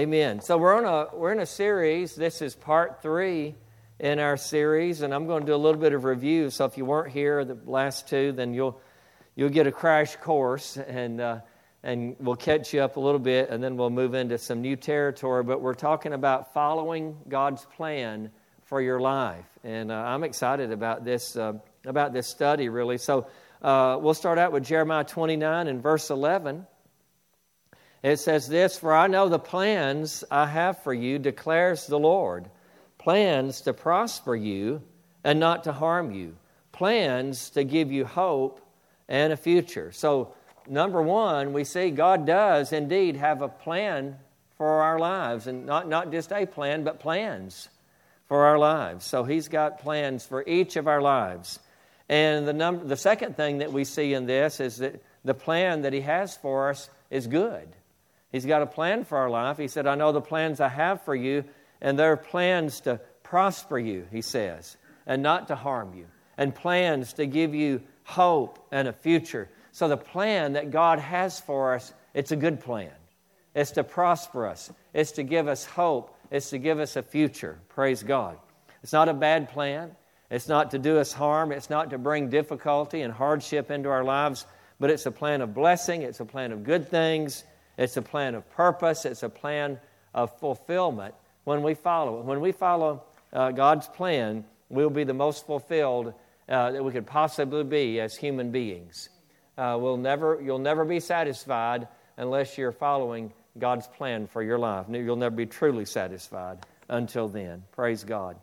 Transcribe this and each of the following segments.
Amen. So we're on a we're in a series. This is part three in our series, and I'm going to do a little bit of review. So if you weren't here the last two, then you'll you'll get a crash course, and uh, and we'll catch you up a little bit, and then we'll move into some new territory. But we're talking about following God's plan for your life, and uh, I'm excited about this uh, about this study really. So uh, we'll start out with Jeremiah 29 and verse 11. It says this For I know the plans I have for you, declares the Lord plans to prosper you and not to harm you, plans to give you hope and a future. So, number one, we see God does indeed have a plan for our lives, and not, not just a plan, but plans for our lives. So, He's got plans for each of our lives. And the, number, the second thing that we see in this is that the plan that He has for us is good. He's got a plan for our life. He said, I know the plans I have for you, and they're plans to prosper you, he says, and not to harm you, and plans to give you hope and a future. So the plan that God has for us, it's a good plan. It's to prosper us, it's to give us hope, it's to give us a future. Praise God. It's not a bad plan. It's not to do us harm. It's not to bring difficulty and hardship into our lives, but it's a plan of blessing. It's a plan of good things. It's a plan of purpose, it's a plan of fulfillment when we follow it. When we follow uh, God's plan, we'll be the most fulfilled uh, that we could possibly be as human beings. Uh, we'll never, you'll never be satisfied unless you're following God's plan for your life. You'll never be truly satisfied until then. Praise God.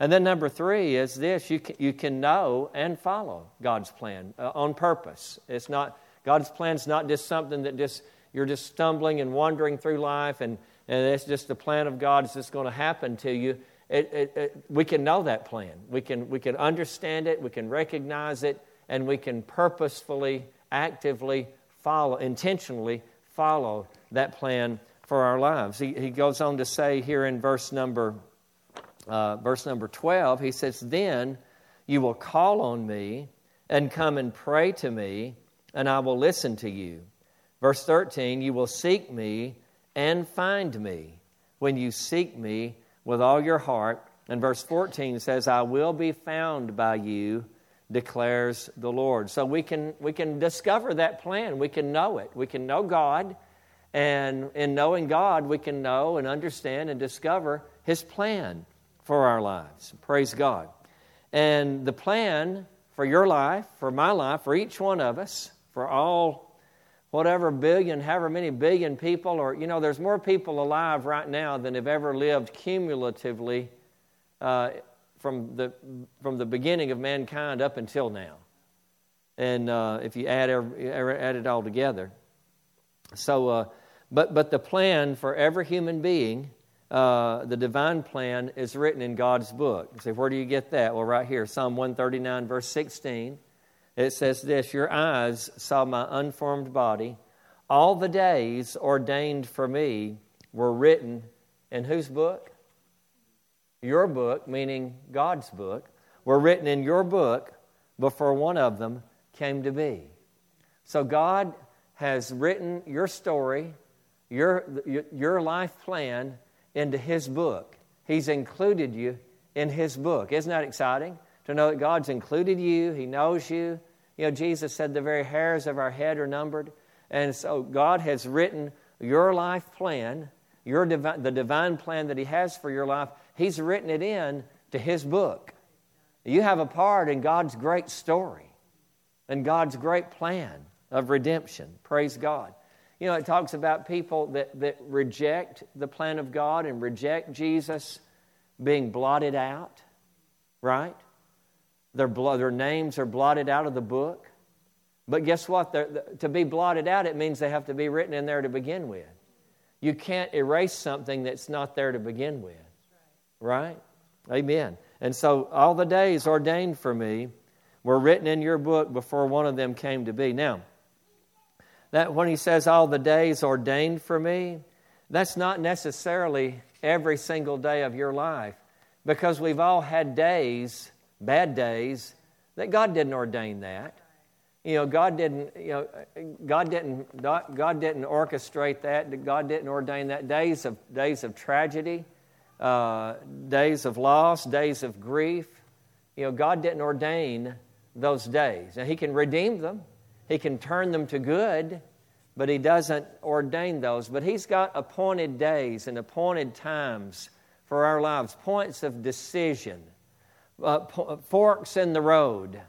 And then number three is this you can, you can know and follow God's plan uh, on purpose. It's not, God's plan is not just something that just you're just stumbling and wandering through life, and, and it's just the plan of God is just going to happen to you. It, it, it, we can know that plan. We can, we can understand it, we can recognize it, and we can purposefully, actively follow, intentionally follow that plan for our lives. He, he goes on to say here in verse number, uh, verse number 12, he says, Then you will call on me and come and pray to me, and I will listen to you. Verse 13, you will seek me and find me when you seek me with all your heart. And verse 14 says, I will be found by you, declares the Lord. So we can, we can discover that plan. We can know it. We can know God. And in knowing God, we can know and understand and discover His plan for our lives. Praise God. And the plan for your life, for my life, for each one of us, for all whatever billion, however many billion people, or, you know, there's more people alive right now than have ever lived cumulatively uh, from, the, from the beginning of mankind up until now. And uh, if you add, every, add it all together. So, uh, but, but the plan for every human being, uh, the divine plan, is written in God's book. You say, where do you get that? Well, right here, Psalm 139, verse 16. It says this Your eyes saw my unformed body. All the days ordained for me were written in whose book? Your book, meaning God's book, were written in your book before one of them came to be. So God has written your story, your, your life plan into His book. He's included you in His book. Isn't that exciting? To know that God's included you, He knows you. You know, Jesus said the very hairs of our head are numbered. And so God has written your life plan, your divi- the divine plan that He has for your life, He's written it in to His book. You have a part in God's great story and God's great plan of redemption. Praise God. You know, it talks about people that, that reject the plan of God and reject Jesus being blotted out, right? Their, their names are blotted out of the book. But guess what? To be blotted out, it means they have to be written in there to begin with. You can't erase something that's not there to begin with. Right? Amen. And so all the days ordained for me were written in your book before one of them came to be. Now, that when he says all the days ordained for me, that's not necessarily every single day of your life because we've all had days bad days, that God didn't ordain that. You know, God didn't, you know, God didn't, God didn't orchestrate that. God didn't ordain that. Days of, days of tragedy, uh, days of loss, days of grief. You know, God didn't ordain those days. Now, He can redeem them, He can turn them to good, but He doesn't ordain those. But He's got appointed days and appointed times for our lives, points of decision, uh, forks in the road.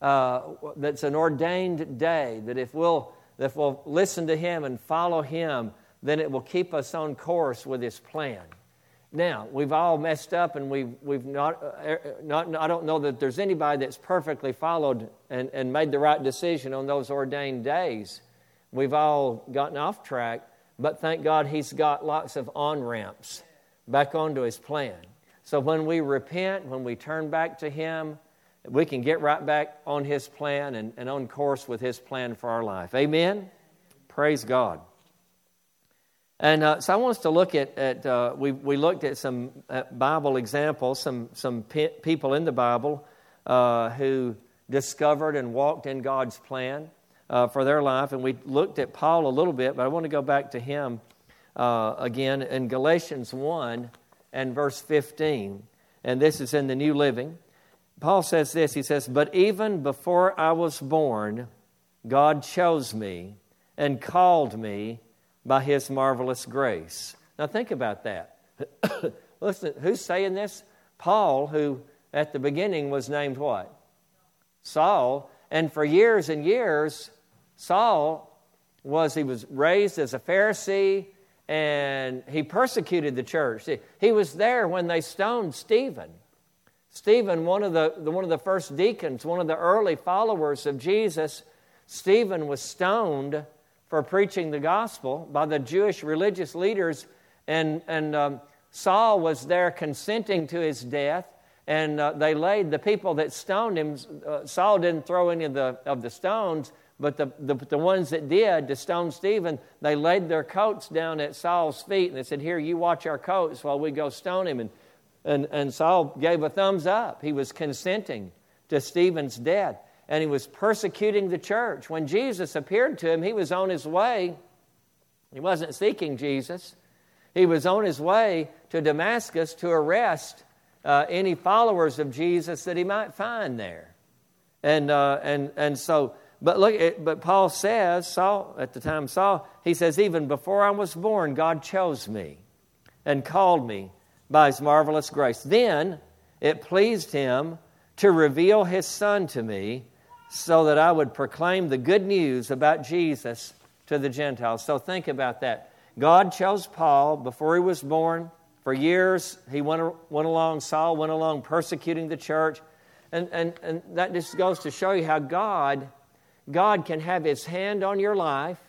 Uh, that's an ordained day that if we'll, if we'll listen to Him and follow Him, then it will keep us on course with His plan. Now, we've all messed up and we've, we've not, uh, er, not, I don't know that there's anybody that's perfectly followed and, and made the right decision on those ordained days. We've all gotten off track, but thank God He's got lots of on ramps back onto His plan. So when we repent, when we turn back to Him, we can get right back on His plan and, and on course with His plan for our life. Amen? Praise God. And uh, so I want us to look at, at uh, we, we looked at some uh, Bible examples, some, some pe- people in the Bible uh, who discovered and walked in God's plan uh, for their life. And we looked at Paul a little bit, but I want to go back to him uh, again in Galatians 1 and verse 15. And this is in the New Living. Paul says this He says, But even before I was born, God chose me and called me by his marvelous grace. Now think about that. Listen, who's saying this? Paul, who at the beginning was named what? Saul. And for years and years, Saul was, he was raised as a Pharisee and he persecuted the church. He was there when they stoned Stephen. Stephen, one of the, one of the first deacons, one of the early followers of Jesus, Stephen was stoned for preaching the gospel by the Jewish religious leaders, and, and um, Saul was there consenting to his death. And uh, they laid the people that stoned him. Uh, Saul didn't throw any of the, of the stones, but the, the, the ones that did to stone Stephen, they laid their coats down at Saul's feet and they said, Here, you watch our coats while we go stone him. And, and, and Saul gave a thumbs up. He was consenting to Stephen's death and he was persecuting the church. When Jesus appeared to him, he was on his way. He wasn't seeking Jesus, he was on his way to Damascus to arrest uh, any followers of Jesus that he might find there. And, uh, and, and so, but look, but Paul says, Saul, at the time Saul, he says, even before I was born, God chose me and called me by his marvelous grace. Then it pleased him to reveal his son to me so that I would proclaim the good news about Jesus to the Gentiles. So think about that. God chose Paul before he was born. For years, he went, went along, Saul went along persecuting the church. And, and, and that just goes to show you how God, God can have his hand on your life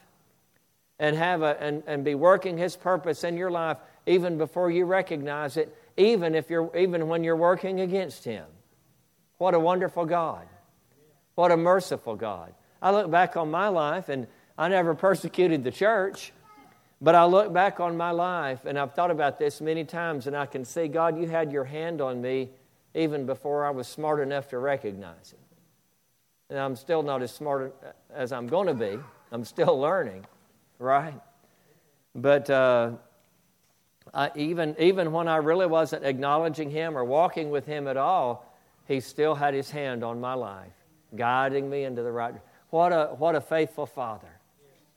and, have a, and, and be working his purpose in your life even before you recognize it, even, if you're, even when you're working against him. What a wonderful God. What a merciful God. I look back on my life and I never persecuted the church, but I look back on my life and I've thought about this many times and I can see, God, you had your hand on me even before I was smart enough to recognize it. And I'm still not as smart as I'm going to be. I'm still learning, right? But uh, I, even, even when I really wasn't acknowledging Him or walking with Him at all, He still had His hand on my life guiding me into the right. What a, what a faithful Father.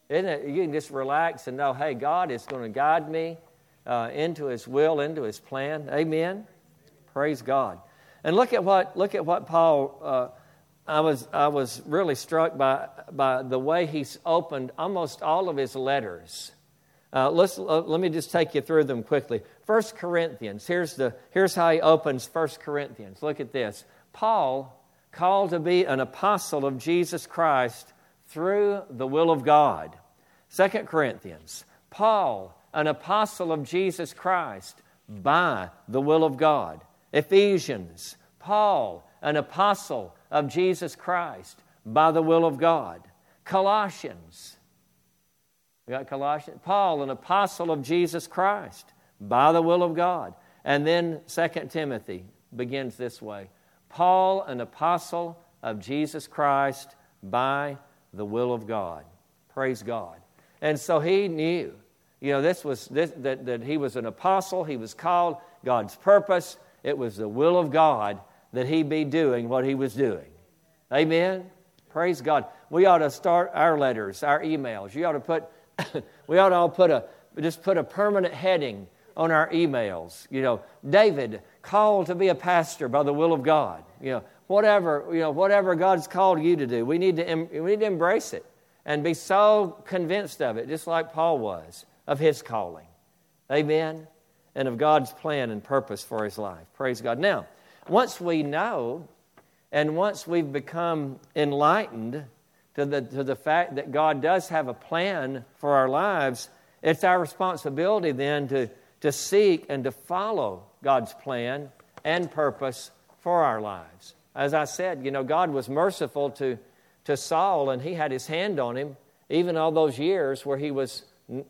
Isn't it? You can just relax and know, hey, God is going to guide me uh, into His will, into His plan. Amen. Praise God. And look at what look at what Paul. Uh, I was I was really struck by by the way he's opened almost all of his letters. Uh, let's uh, let me just take you through them quickly. First Corinthians. Here's the here's how he opens First Corinthians. Look at this. Paul called to be an apostle of Jesus Christ through the will of God. Second Corinthians, Paul, an apostle of Jesus Christ by the will of God. Ephesians, Paul, an apostle of Jesus Christ by the will of God. Colossians, we got Colossians, Paul, an apostle of Jesus Christ by the will of God. And then Second Timothy begins this way Paul, an apostle of Jesus Christ by the will of God. Praise God. And so he knew, you know, this was this, that, that he was an apostle, he was called, God's purpose. It was the will of God that he be doing what he was doing. Amen? Praise God. We ought to start our letters, our emails. You ought to put, we ought to all put a, just put a permanent heading on our emails. You know, David, called to be a pastor by the will of God. You know, whatever, you know, whatever God's called you to do, we need to, we need to embrace it and be so convinced of it, just like Paul was, of his calling. Amen? And of God's plan and purpose for his life. Praise God. Now, once we know and once we've become enlightened to the, to the fact that God does have a plan for our lives, it's our responsibility then to, to seek and to follow God's plan and purpose for our lives. As I said, you know, God was merciful to, to Saul, and he had his hand on him, even all those years where he was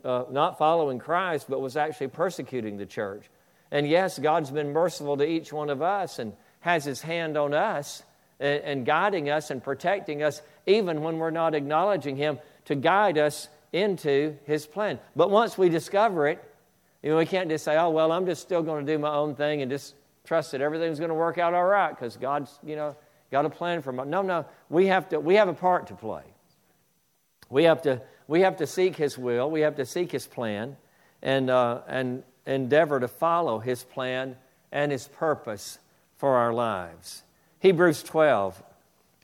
uh, not following Christ, but was actually persecuting the church. And yes, God's been merciful to each one of us and has his hand on us and, and guiding us and protecting us, even when we're not acknowledging him, to guide us into his plan. But once we discover it, you know, we can't just say, oh, well, I'm just still going to do my own thing and just trust that everything's going to work out all right because God's, you know, got a plan for my. No, no, we have to. We have a part to play. We have to. We have to seek His will. We have to seek His plan, and uh, and endeavor to follow His plan and His purpose for our lives. Hebrews 12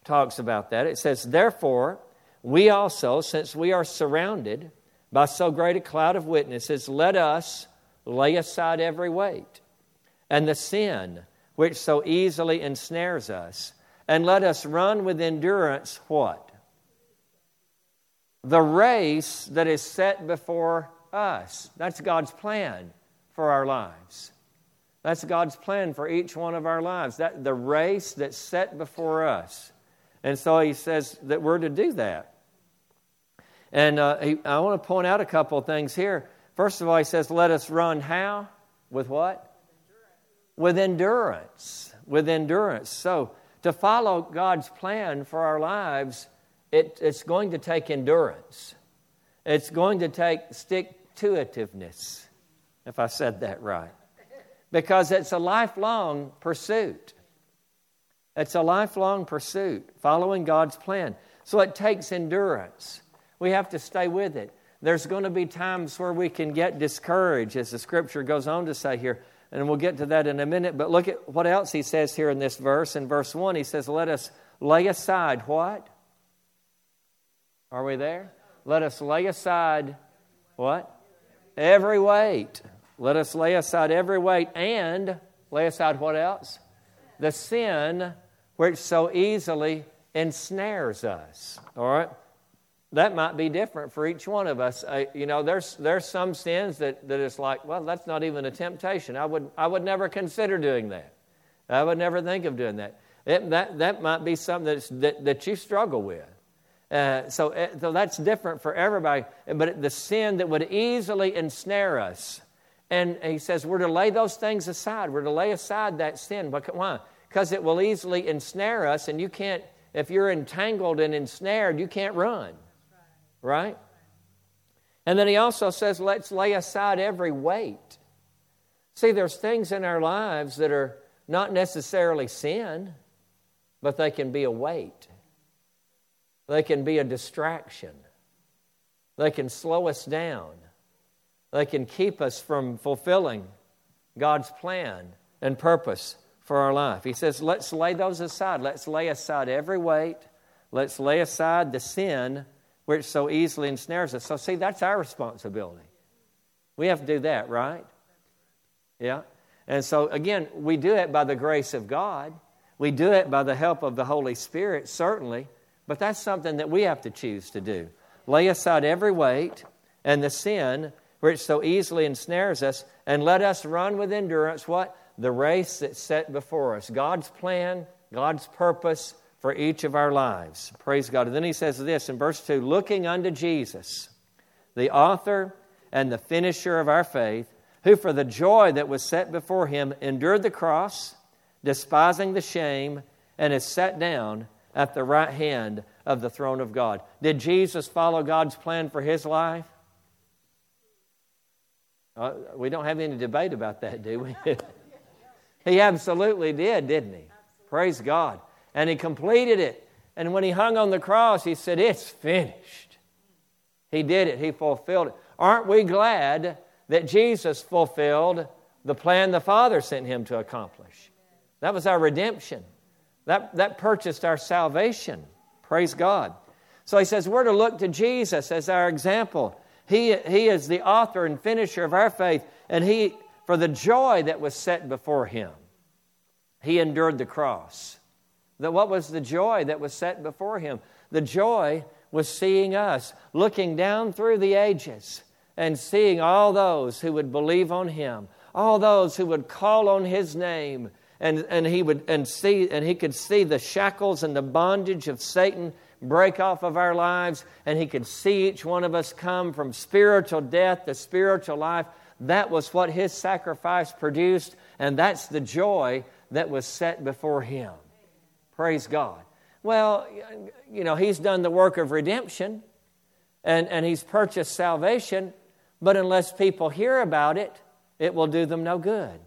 talks about that. It says, "Therefore, we also, since we are surrounded by so great a cloud of witnesses, let us lay aside every weight and the sin which so easily ensnares us, and let us run with endurance what? The race that is set before us. That's God's plan for our lives. That's God's plan for each one of our lives. That the race that's set before us. And so he says that we're to do that. And uh, he, I want to point out a couple of things here. First of all, he says, Let us run how? With what? With endurance. With endurance. So, to follow God's plan for our lives, it, it's going to take endurance. It's going to take stick to itiveness, if I said that right. Because it's a lifelong pursuit. It's a lifelong pursuit, following God's plan. So it takes endurance. We have to stay with it. There's going to be times where we can get discouraged, as the scripture goes on to say here, and we'll get to that in a minute. But look at what else he says here in this verse. In verse 1, he says, Let us lay aside what? Are we there? Let us lay aside what? Every weight. Let us lay aside every weight and lay aside what else? The sin which so easily ensnares us. All right? that might be different for each one of us. Uh, you know, there's, there's some sins that, that it's like, well, that's not even a temptation. I would, I would never consider doing that. I would never think of doing that. It, that, that might be something that's, that, that you struggle with. Uh, so, uh, so that's different for everybody. But the sin that would easily ensnare us. And he says we're to lay those things aside. We're to lay aside that sin. Why? Because it will easily ensnare us, and you can't, if you're entangled and ensnared, you can't run. Right? And then he also says, let's lay aside every weight. See, there's things in our lives that are not necessarily sin, but they can be a weight. They can be a distraction. They can slow us down. They can keep us from fulfilling God's plan and purpose for our life. He says, let's lay those aside. Let's lay aside every weight. Let's lay aside the sin which so easily ensnares us. So, see, that's our responsibility. We have to do that, right? Yeah. And so, again, we do it by the grace of God. We do it by the help of the Holy Spirit, certainly, but that's something that we have to choose to do. Lay aside every weight and the sin which so easily ensnares us, and let us run with endurance what? The race that's set before us. God's plan, God's purpose, for each of our lives. Praise God. And then he says this in verse 2 looking unto Jesus, the author and the finisher of our faith, who for the joy that was set before him endured the cross, despising the shame, and is set down at the right hand of the throne of God. Did Jesus follow God's plan for his life? Uh, we don't have any debate about that, do we? he absolutely did, didn't he? Praise God. And he completed it. And when he hung on the cross, he said, It's finished. He did it, he fulfilled it. Aren't we glad that Jesus fulfilled the plan the Father sent him to accomplish? That was our redemption. That, that purchased our salvation. Praise God. So he says we're to look to Jesus as our example. He, he is the author and finisher of our faith, and he, for the joy that was set before him, he endured the cross. That what was the joy that was set before him? The joy was seeing us, looking down through the ages and seeing all those who would believe on him, all those who would call on his name and, and he would and see and he could see the shackles and the bondage of Satan break off of our lives, and he could see each one of us come from spiritual death to spiritual life. That was what his sacrifice produced, and that's the joy that was set before him. Praise God. Well, you know, he's done the work of redemption and, and he's purchased salvation, but unless people hear about it, it will do them no good.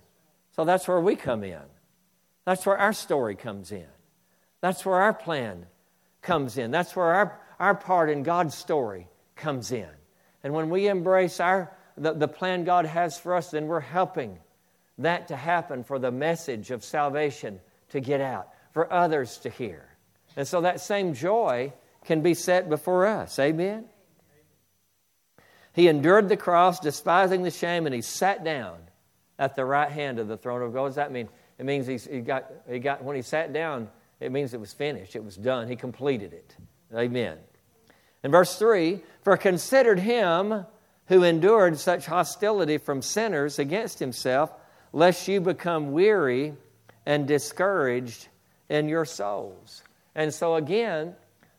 So that's where we come in. That's where our story comes in. That's where our plan comes in. That's where our, our part in God's story comes in. And when we embrace our, the, the plan God has for us, then we're helping that to happen for the message of salvation to get out, for others to hear. And so that same joy can be set before us. Amen? He endured the cross, despising the shame, and he sat down at the right hand of the throne of God. What does that mean? It means he's, he got, he got, when he sat down, it means it was finished, it was done. He completed it. Amen. In verse 3 For considered him who endured such hostility from sinners against himself, lest you become weary and discouraged in your souls. And so, again,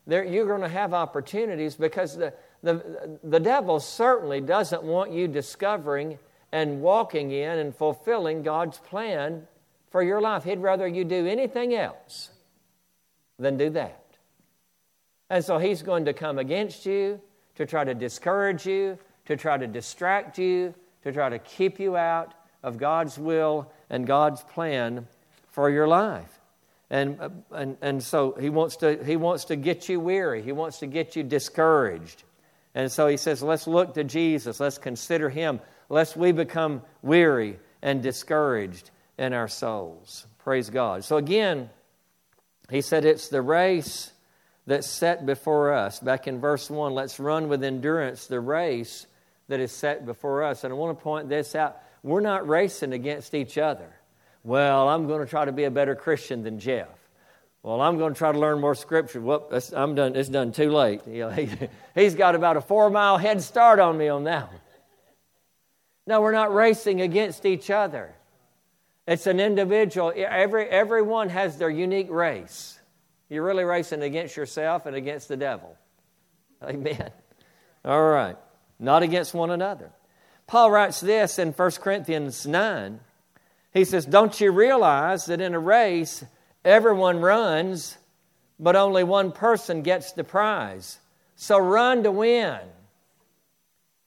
there, you're going to have opportunities because the, the, the devil certainly doesn't want you discovering and walking in and fulfilling God's plan for your life. He'd rather you do anything else than do that. And so he's going to come against you to try to discourage you, to try to distract you, to try to keep you out of God's will and God's plan for your life. And, uh, and, and so he wants, to, he wants to get you weary. He wants to get you discouraged. And so he says, let's look to Jesus. Let's consider him, lest we become weary and discouraged in our souls. Praise God. So, again, he said it's the race that's set before us. Back in verse 1, let's run with endurance the race that is set before us. And I want to point this out. We're not racing against each other. Well, I'm going to try to be a better Christian than Jeff. Well, I'm going to try to learn more scripture. Well, I'm done. It's done too late. You know, he, he's got about a four mile head start on me on that one. No, we're not racing against each other. It's an individual. Every, everyone has their unique race. You're really racing against yourself and against the devil. Amen. All right. Not against one another. Paul writes this in 1 Corinthians 9. He says, Don't you realize that in a race, everyone runs, but only one person gets the prize? So run to win.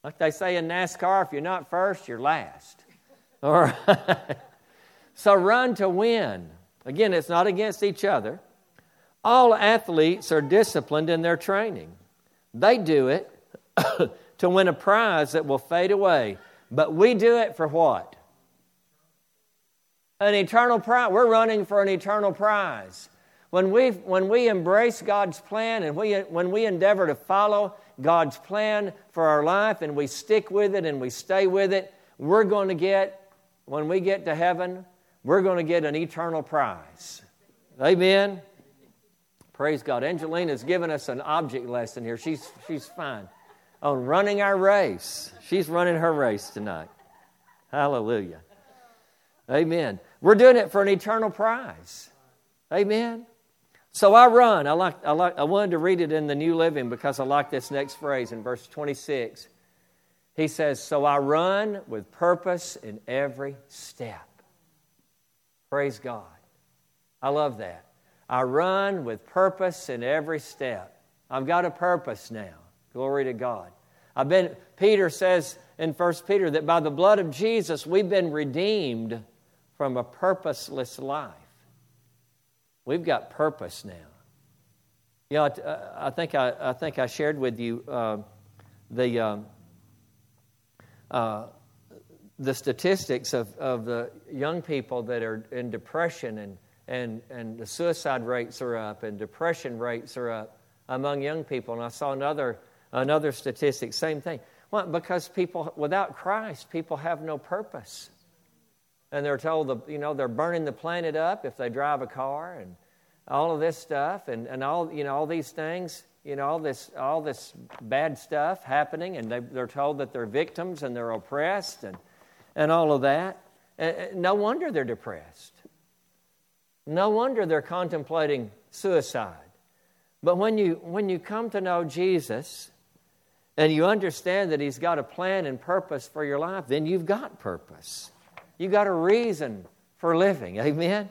Like they say in NASCAR, if you're not first, you're last. All right. So run to win. Again, it's not against each other. All athletes are disciplined in their training. They do it to win a prize that will fade away. But we do it for what? An eternal prize. We're running for an eternal prize. When we, when we embrace God's plan and we, when we endeavor to follow God's plan for our life and we stick with it and we stay with it, we're going to get, when we get to heaven, we're going to get an eternal prize. Amen. Praise God. Angelina's given us an object lesson here. She's, she's fine on running our race. She's running her race tonight. Hallelujah. Amen. We're doing it for an eternal prize. Amen. So I run. I like, I like I wanted to read it in the New Living because I like this next phrase in verse 26. He says, So I run with purpose in every step. Praise God. I love that. I, I run with purpose in every step. I've got a purpose now. Glory to God. I've been, Peter says in 1 Peter that by the blood of Jesus, we've been redeemed from a purposeless life. We've got purpose now. You know, I, think I, I think I shared with you uh, the um, uh, the statistics of, of the young people that are in depression and, and, and the suicide rates are up and depression rates are up among young people. And I saw another, another statistic, same thing. Well, because people, without Christ, people have no purpose. And they're told, the, you know, they're burning the planet up if they drive a car and all of this stuff and, and all, you know, all these things you know, all this, all this bad stuff happening, and they, they're told that they're victims and they're oppressed and, and all of that. Eh, eh, no wonder they're depressed. No wonder they're contemplating suicide. But when you, when you come to know Jesus and you understand that He's got a plan and purpose for your life, then you've got purpose. You've got a reason for living. Amen?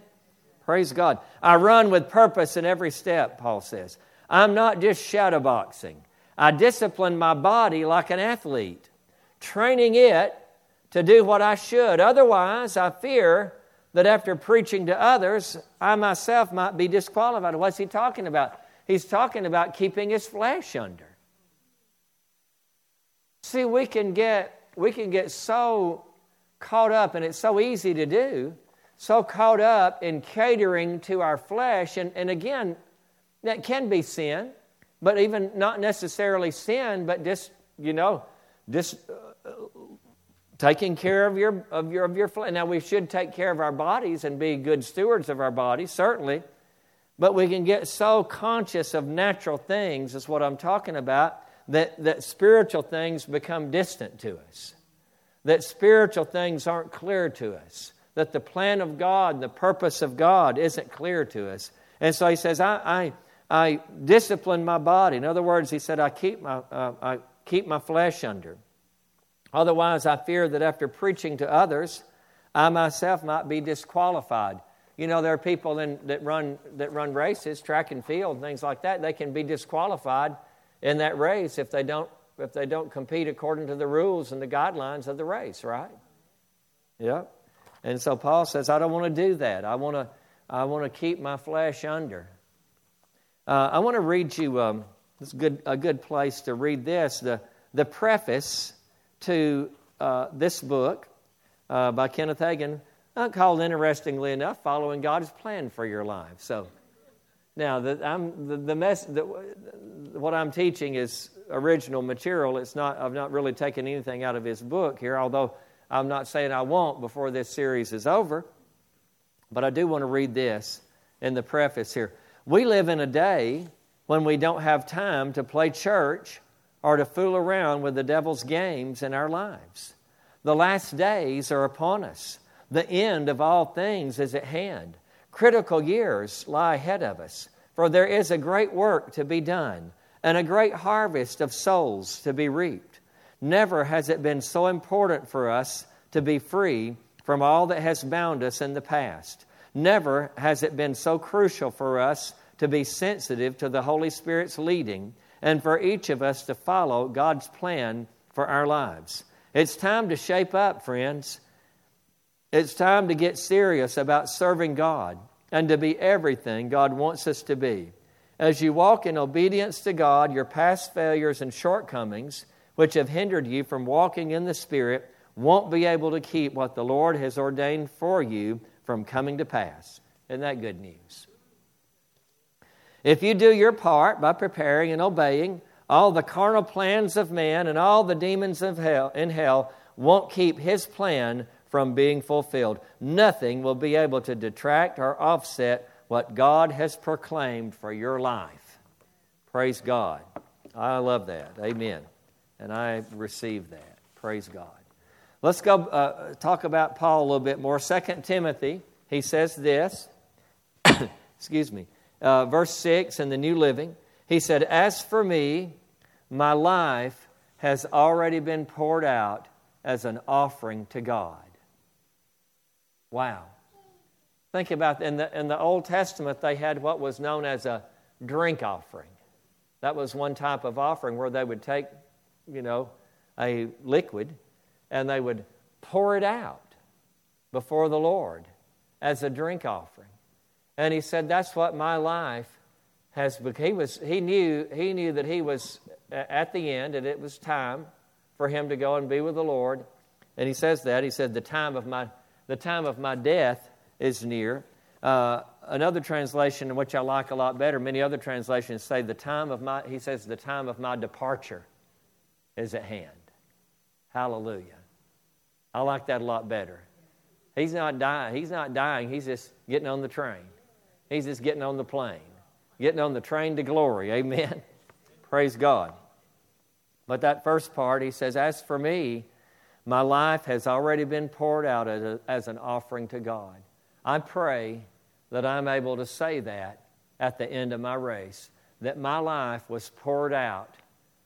Praise God. I run with purpose in every step, Paul says. I'm not just shadowboxing. I discipline my body like an athlete, training it to do what I should. Otherwise, I fear that after preaching to others, I myself might be disqualified. What's he talking about? He's talking about keeping his flesh under. See, we can get we can get so caught up, and it's so easy to do, so caught up in catering to our flesh. And, and again, that can be sin, but even not necessarily sin, but just, you know, just taking care of your, of your, of your flesh. Now, we should take care of our bodies and be good stewards of our bodies, certainly. But we can get so conscious of natural things, is what I'm talking about, that, that spiritual things become distant to us. That spiritual things aren't clear to us. That the plan of God, the purpose of God isn't clear to us. And so he says, I, I, I discipline my body. In other words, he said, I keep my, uh, I keep my flesh under. Otherwise, I fear that after preaching to others, I myself might be disqualified. You know, there are people in, that, run, that run races, track and field, things like that. They can be disqualified in that race if they don't, if they don't compete according to the rules and the guidelines of the race, right? Yep. And so Paul says, I don't want to do that. I want to, I want to keep my flesh under. Uh, I want to read you, um, good, a good place to read this, the, the preface to uh, this book uh, by Kenneth Hagin, uh, called, interestingly enough, Following God's Plan for Your Life. So, now, the, I'm, the, the mess, the, what I'm teaching is original material. It's not, I've not really taken anything out of his book here, although I'm not saying I won't before this series is over. But I do want to read this in the preface here. We live in a day when we don't have time to play church or to fool around with the devil's games in our lives. The last days are upon us. The end of all things is at hand. Critical years lie ahead of us, for there is a great work to be done and a great harvest of souls to be reaped. Never has it been so important for us to be free from all that has bound us in the past. Never has it been so crucial for us to be sensitive to the Holy Spirit's leading and for each of us to follow God's plan for our lives. It's time to shape up, friends. It's time to get serious about serving God and to be everything God wants us to be. As you walk in obedience to God, your past failures and shortcomings, which have hindered you from walking in the Spirit, won't be able to keep what the Lord has ordained for you from coming to pass. Isn't that good news? If you do your part by preparing and obeying, all the carnal plans of man and all the demons of hell in hell won't keep his plan from being fulfilled. Nothing will be able to detract or offset what God has proclaimed for your life. Praise God. I love that. Amen. And I receive that. Praise God. Let's go uh, talk about Paul a little bit more. Second Timothy, he says this. Excuse me. Uh, verse 6 in the New Living. He said, As for me, my life has already been poured out as an offering to God. Wow. Think about in the, in the Old Testament, they had what was known as a drink offering. That was one type of offering where they would take, you know, a liquid and they would pour it out before the Lord as a drink offering. And he said, That's what my life has become. He, was, he, knew, he knew that he was at the end and it was time for him to go and be with the Lord. And he says that. He said, The time of my, the time of my death is near. Uh, another translation, which I like a lot better, many other translations say, The time of my, he says, The time of my departure is at hand. Hallelujah. I like that a lot better. He's not dying. He's not dying. He's just getting on the train. He's just getting on the plane, getting on the train to glory. Amen. Praise God. But that first part, he says, As for me, my life has already been poured out as, a, as an offering to God. I pray that I'm able to say that at the end of my race, that my life was poured out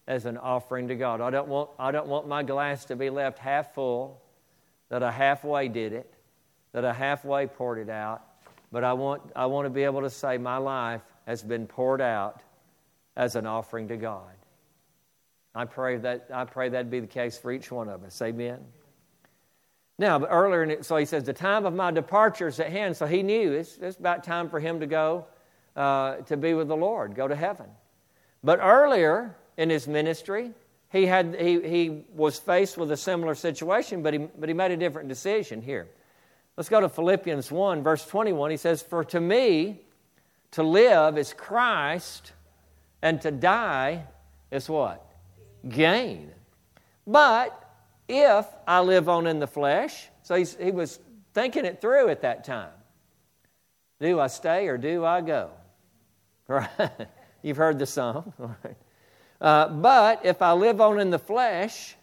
as an offering to God. I don't want, I don't want my glass to be left half full, that I halfway did it, that I halfway poured it out, but I want, I want to be able to say my life has been poured out as an offering to God. I pray that I pray that'd be the case for each one of us. Amen. Now, earlier, in it, so he says, the time of my departure is at hand. So he knew it's, it's about time for him to go uh, to be with the Lord, go to heaven. But earlier in his ministry, he, had, he, he was faced with a similar situation, but he, but he made a different decision here. Let's go to Philippians 1, verse 21. He says, For to me, to live is Christ, and to die is what? Gain. But if I live on in the flesh, so he was thinking it through at that time. Do I stay or do I go? Right? You've heard the song. Right. Uh, but if I live on in the flesh,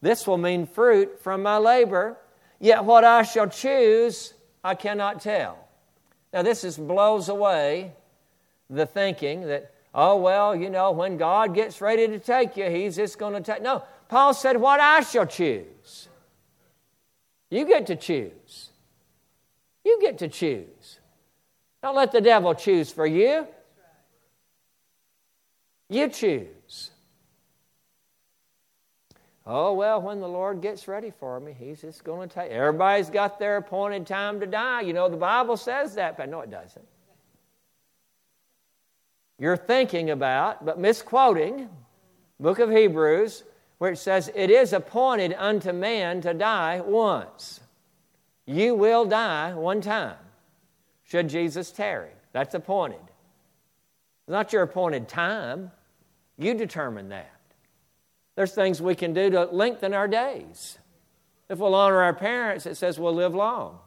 this will mean fruit from my labor. Yet what I shall choose, I cannot tell. Now, this is blows away the thinking that, oh, well, you know, when God gets ready to take you, He's just going to take. No, Paul said, What I shall choose. You get to choose. You get to choose. Don't let the devil choose for you. You choose. Oh, well, when the Lord gets ready for me, He's just going to take. Everybody's got their appointed time to die. You know, the Bible says that, but no, it doesn't. You're thinking about, but misquoting, book of Hebrews, where it says, It is appointed unto man to die once. You will die one time, should Jesus tarry. That's appointed. It's not your appointed time. You determine that. There's things we can do to lengthen our days. If we'll honor our parents, it says we'll live long.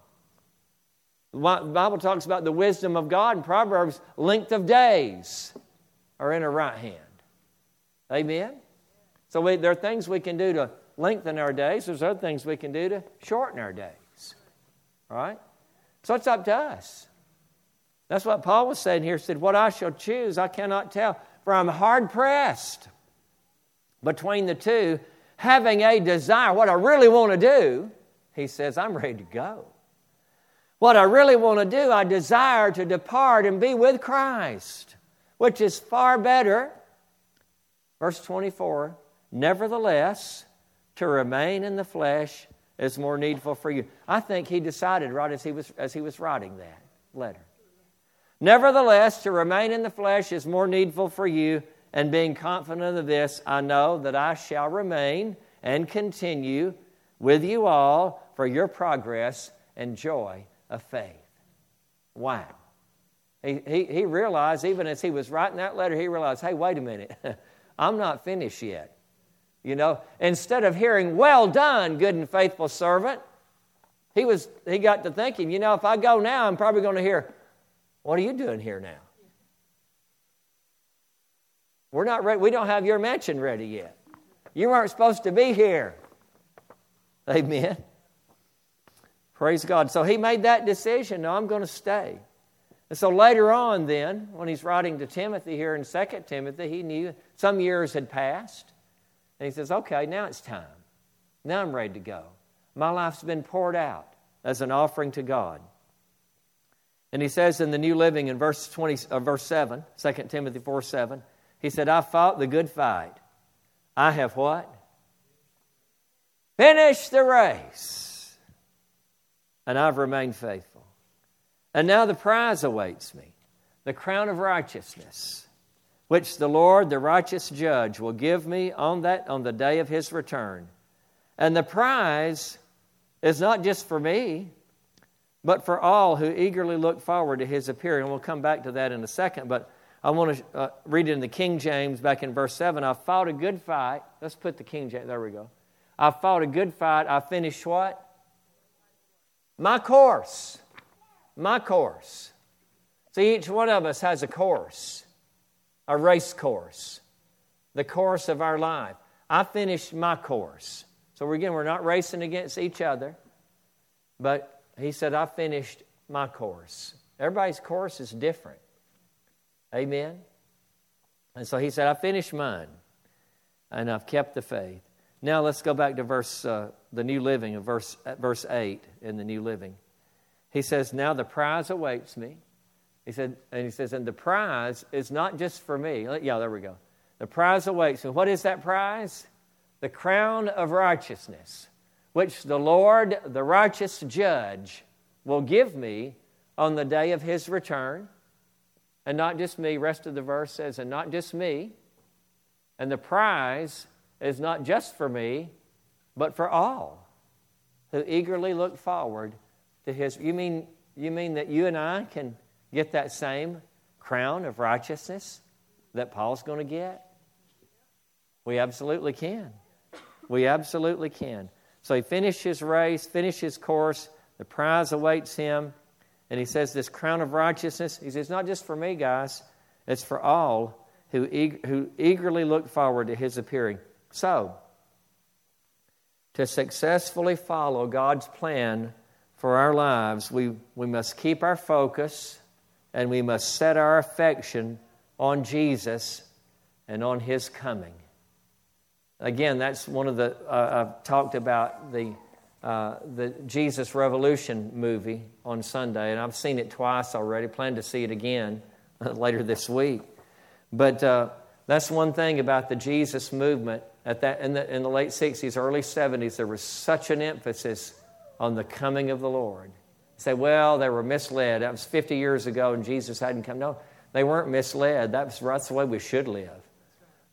The Bible talks about the wisdom of God in Proverbs, length of days are in her right hand. Amen? So we, there are things we can do to lengthen our days. There's other things we can do to shorten our days. Right? So it's up to us. That's what Paul was saying here. He said, What I shall choose, I cannot tell, for I'm hard pressed between the two, having a desire. What I really want to do, he says, I'm ready to go. What I really want to do, I desire to depart and be with Christ, which is far better. Verse 24 Nevertheless, to remain in the flesh is more needful for you. I think he decided right as he was, as he was writing that letter. Nevertheless, to remain in the flesh is more needful for you, and being confident of this, I know that I shall remain and continue with you all for your progress and joy of faith. Wow. He, he, he realized, even as he was writing that letter, he realized, hey, wait a minute, I'm not finished yet. You know, instead of hearing, well done, good and faithful servant, he, was, he got to thinking, you know, if I go now, I'm probably going to hear, what are you doing here now? We're not ready. We don't have your mansion ready yet. You weren't supposed to be here. Amen. Praise God. So he made that decision. No, I'm going to stay. And so later on, then, when he's writing to Timothy here in 2 Timothy, he knew some years had passed. And he says, okay, now it's time. Now I'm ready to go. My life's been poured out as an offering to God. And he says in the New Living in verse, 20, uh, verse 7, 2 Timothy 4 7, he said, I fought the good fight. I have what? Finished the race. And I've remained faithful. And now the prize awaits me the crown of righteousness, which the Lord, the righteous judge, will give me on, that, on the day of his return. And the prize is not just for me, but for all who eagerly look forward to his appearing. We'll come back to that in a second, but I want to uh, read it in the King James back in verse 7. I fought a good fight. Let's put the King James, there we go. I fought a good fight. I finished what? My course. My course. See, each one of us has a course, a race course, the course of our life. I finished my course. So again, we're not racing against each other, but he said, I finished my course. Everybody's course is different. Amen? And so he said, I finished mine, and I've kept the faith. Now let's go back to verse, uh, the New Living, of verse, verse 8 in the New Living. He says, Now the prize awaits me. He said, and he says, and the prize is not just for me. Yeah, there we go. The prize awaits me. What is that prize? The crown of righteousness, which the Lord, the righteous judge, will give me on the day of his return. And not just me, rest of the verse says, and not just me. And the prize is not just for me, but for all who eagerly look forward to his. You mean, you mean that you and I can get that same crown of righteousness that Paul's going to get? We absolutely can. We absolutely can. So he finished his race, finished his course. The prize awaits him. And he says, This crown of righteousness, he says, it's not just for me, guys, it's for all who, eager, who eagerly look forward to his appearing. So, to successfully follow God's plan for our lives, we, we must keep our focus and we must set our affection on Jesus and on his coming. Again, that's one of the, uh, I've talked about the uh, the Jesus Revolution movie on Sunday, and I've seen it twice already. Plan to see it again later this week. But uh, that's one thing about the Jesus movement. At that, in, the, in the late 60s, early 70s, there was such an emphasis on the coming of the Lord. say, well, they were misled. That was 50 years ago, and Jesus hadn't come. No, they weren't misled. That was, that's the way we should live.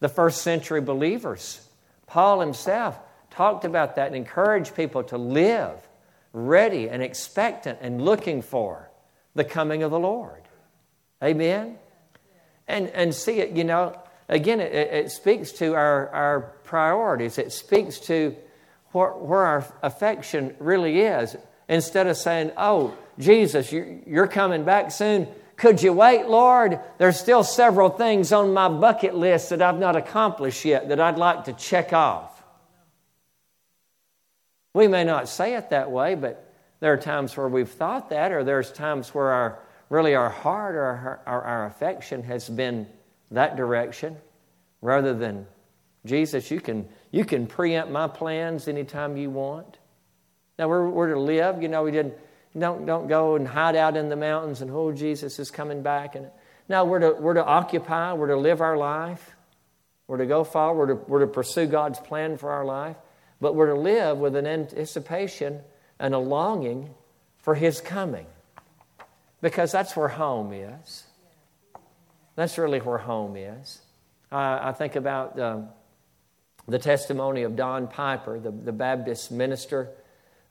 The first century believers, Paul himself, talked about that and encouraged people to live ready and expectant and looking for the coming of the Lord. Amen? And, and see it, you know, again, it, it speaks to our, our priorities. It speaks to where, where our affection really is. Instead of saying, oh, Jesus, you're, you're coming back soon. Could you wait, Lord? There's still several things on my bucket list that I've not accomplished yet that I'd like to check off. We may not say it that way, but there are times where we've thought that, or there's times where our really our heart or our, our, affection has been that direction rather than Jesus, you can, you can preempt my plans anytime you want. Now, we're, we're to live. You know, we didn't, don't, don't go and hide out in the mountains and, oh, Jesus is coming back. And Now, we're to, we're to occupy, we're to live our life, we're to go forward, we're to, we're to pursue God's plan for our life but we're to live with an anticipation and a longing for His coming. Because that's where home is. That's really where home is. Uh, I think about um, the testimony of Don Piper, the, the Baptist minister.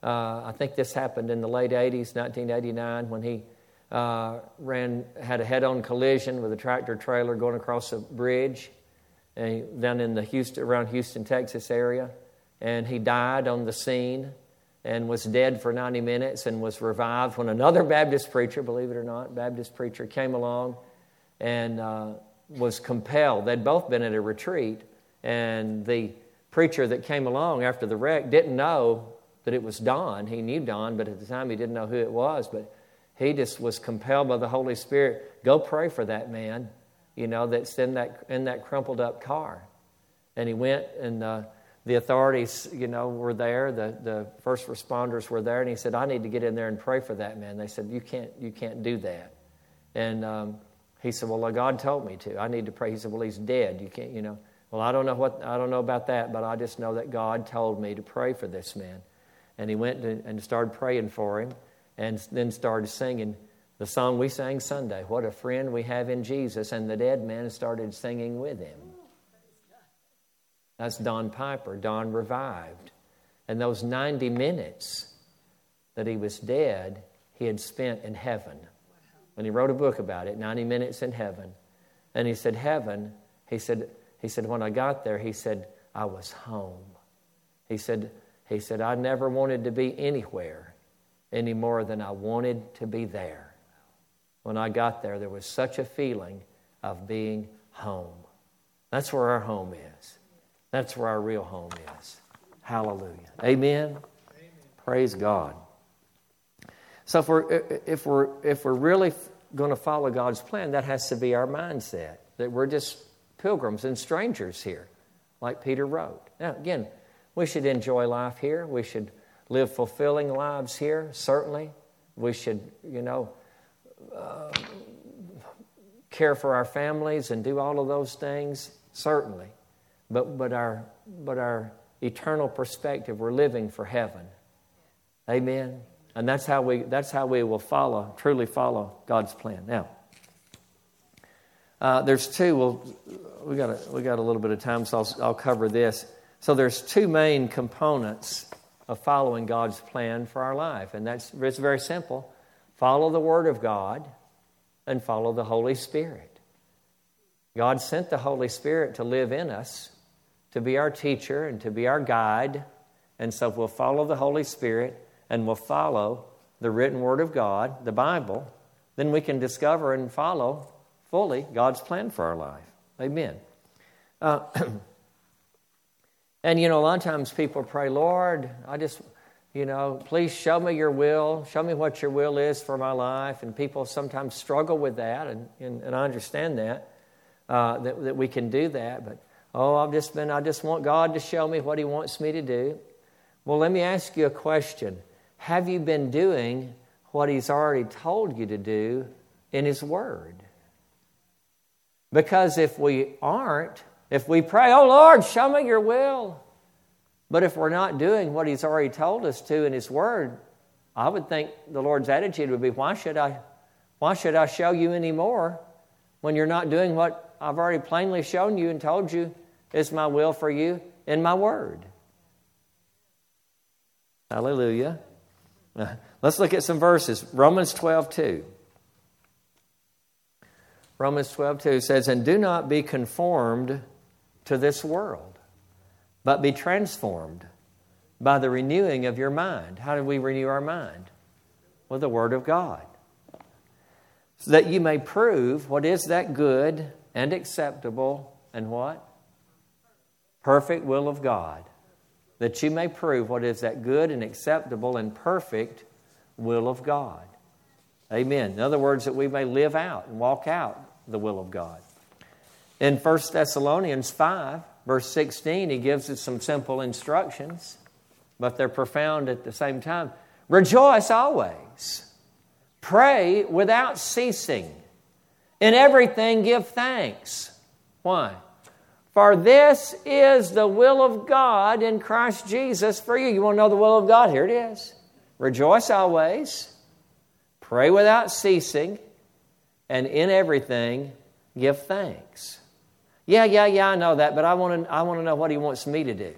Uh, I think this happened in the late 80s, 1989, when he uh, ran, had a head on collision with a tractor trailer going across a bridge and down in the Houston, around Houston, Texas area and he died on the scene and was dead for 90 minutes and was revived when another Baptist preacher, believe it or not, Baptist preacher came along and uh, was compelled. They'd both been at a retreat, and the preacher that came along after the wreck didn't know that it was Don. He knew Don, but at the time he didn't know who it was. But he just was compelled by the Holy Spirit go pray for that man, you know, that's in that, in that crumpled up car. And he went and uh, the authorities, you know, were there. The, the first responders were there, and he said, "I need to get in there and pray for that man." They said, "You can't, you can't do that." And um, he said, "Well, God told me to. I need to pray." He said, "Well, he's dead. You can't, you know." Well, I don't know what I don't know about that, but I just know that God told me to pray for this man. And he went and started praying for him, and then started singing the song we sang Sunday. What a friend we have in Jesus! And the dead man started singing with him. That's Don Piper. Don revived. And those 90 minutes that he was dead, he had spent in heaven. And he wrote a book about it, 90 Minutes in Heaven. And he said, Heaven, he said, he said, when I got there, he said, I was home. He said, he said, I never wanted to be anywhere any more than I wanted to be there. When I got there, there was such a feeling of being home. That's where our home is. That's where our real home is. Hallelujah. Amen. Amen. Praise God. So if we're if we're if we're really going to follow God's plan, that has to be our mindset that we're just pilgrims and strangers here, like Peter wrote. Now again, we should enjoy life here. We should live fulfilling lives here. Certainly, we should you know. Uh, care for our families and do all of those things, certainly but, but, our, but our eternal perspective, we're living for heaven. Amen. And that's how we, that's how we will follow, truly follow God's plan. Now, uh, there's two. Well, we got a, we got a little bit of time, so I'll, I'll cover this. So there's two main components of following God's plan for our life, and that's it's very simple: follow the Word of God and follow the Holy Spirit. God sent the Holy Spirit to live in us, to be our teacher and to be our guide. And so we'll follow the Holy Spirit and we'll follow the written Word of God, the Bible, then we can discover and follow fully God's plan for our life. Amen. Uh, and you know, a lot of times people pray, Lord, I just, you know, please show me your will, show me what your will is for my life. And people sometimes struggle with that, and, and, and I understand that, uh, that, that we can do that. But Oh, I've just been, I just want God to show me what He wants me to do. Well, let me ask you a question. Have you been doing what He's already told you to do in His Word? Because if we aren't, if we pray, Oh Lord, show me your will, but if we're not doing what He's already told us to in His Word, I would think the Lord's attitude would be, Why should I, why should I show you any more when you're not doing what I've already plainly shown you and told you is my will for you in my word. Hallelujah. Let's look at some verses. Romans 12, 2. Romans 12, 2 says, And do not be conformed to this world, but be transformed by the renewing of your mind. How do we renew our mind? With the Word of God. So that you may prove what is that good and acceptable and what? Perfect will of God, that you may prove what is that good and acceptable and perfect will of God. Amen. In other words, that we may live out and walk out the will of God. In 1 Thessalonians 5, verse 16, he gives us some simple instructions, but they're profound at the same time. Rejoice always, pray without ceasing, in everything give thanks. Why? For this is the will of God in Christ Jesus for you. You want to know the will of God? Here it is. Rejoice always, pray without ceasing, and in everything give thanks. Yeah, yeah, yeah, I know that, but I want to, I want to know what He wants me to do.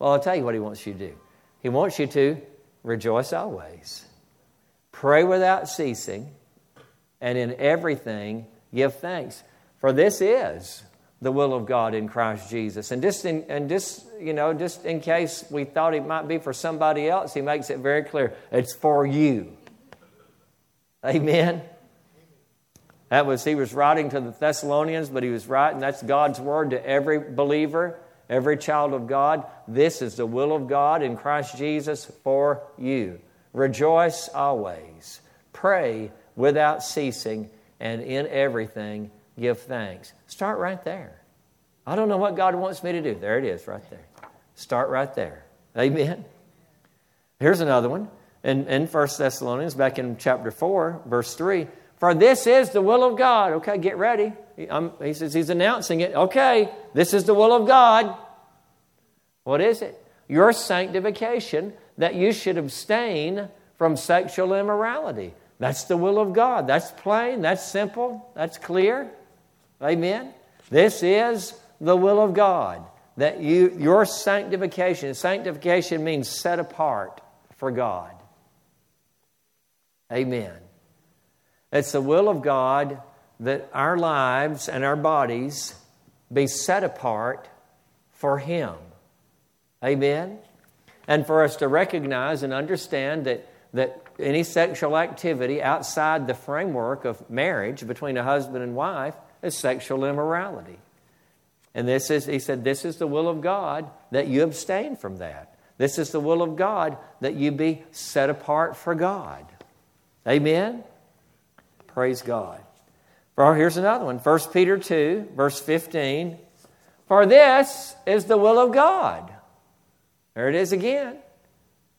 Well, I'll tell you what He wants you to do. He wants you to rejoice always, pray without ceasing, and in everything give thanks. For this is the will of God in Christ Jesus. And just in, and just, you know, just in case we thought it might be for somebody else, he makes it very clear it's for you. Amen. That was he was writing to the Thessalonians, but he was writing that's God's word to every believer, every child of God. This is the will of God in Christ Jesus for you. Rejoice always. Pray without ceasing, and in everything give thanks. Start right there. I don't know what God wants me to do. There it is, right there. Start right there. Amen. Here's another one. In, in 1 Thessalonians, back in chapter 4, verse 3. For this is the will of God. Okay, get ready. He, he says he's announcing it. Okay, this is the will of God. What is it? Your sanctification, that you should abstain from sexual immorality. That's the will of God. That's plain, that's simple, that's clear. Amen. This is the will of God. That you your sanctification, sanctification means set apart for God. Amen. It's the will of God that our lives and our bodies be set apart for Him. Amen. And for us to recognize and understand that, that any sexual activity outside the framework of marriage between a husband and wife is sexual immorality. And this is, he said, this is the will of God that you abstain from that. This is the will of God that you be set apart for God. Amen? Praise God. For here's another one 1 Peter 2, verse 15. For this is the will of God. There it is again.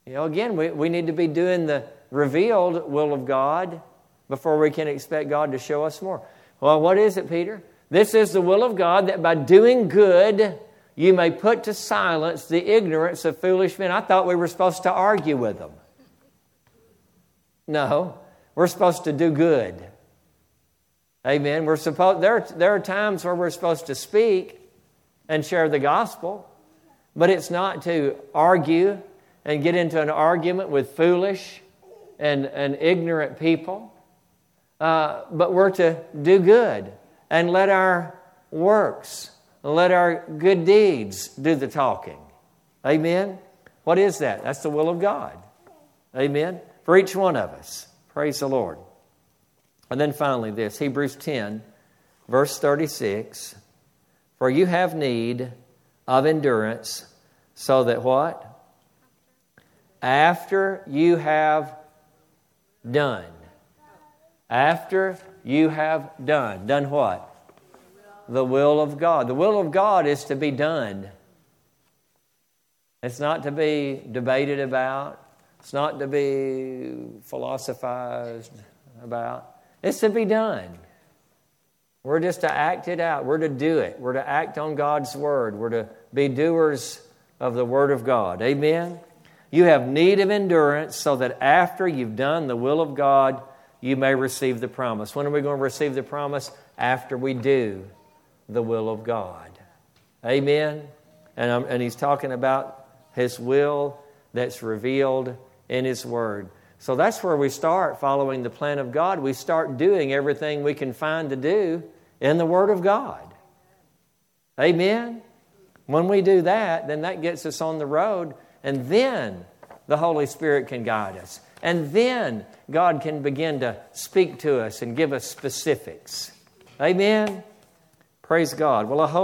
You know, again, we, we need to be doing the revealed will of God before we can expect God to show us more. Well, what is it, Peter? This is the will of God that by doing good you may put to silence the ignorance of foolish men. I thought we were supposed to argue with them. No, we're supposed to do good. Amen. We're supposed there, there are times where we're supposed to speak and share the gospel, but it's not to argue and get into an argument with foolish and, and ignorant people. Uh, but we're to do good and let our works, let our good deeds do the talking. Amen? What is that? That's the will of God. Amen? For each one of us. Praise the Lord. And then finally, this Hebrews 10, verse 36 For you have need of endurance, so that what? After you have done after you have done. Done what? The will of God. The will of God is to be done. It's not to be debated about, it's not to be philosophized about. It's to be done. We're just to act it out. We're to do it. We're to act on God's word. We're to be doers of the word of God. Amen? You have need of endurance so that after you've done the will of God, you may receive the promise. When are we going to receive the promise? After we do the will of God. Amen? And, um, and he's talking about his will that's revealed in his word. So that's where we start following the plan of God. We start doing everything we can find to do in the word of God. Amen? When we do that, then that gets us on the road, and then the Holy Spirit can guide us. And then God can begin to speak to us and give us specifics. Amen? Praise God. Well, I hope.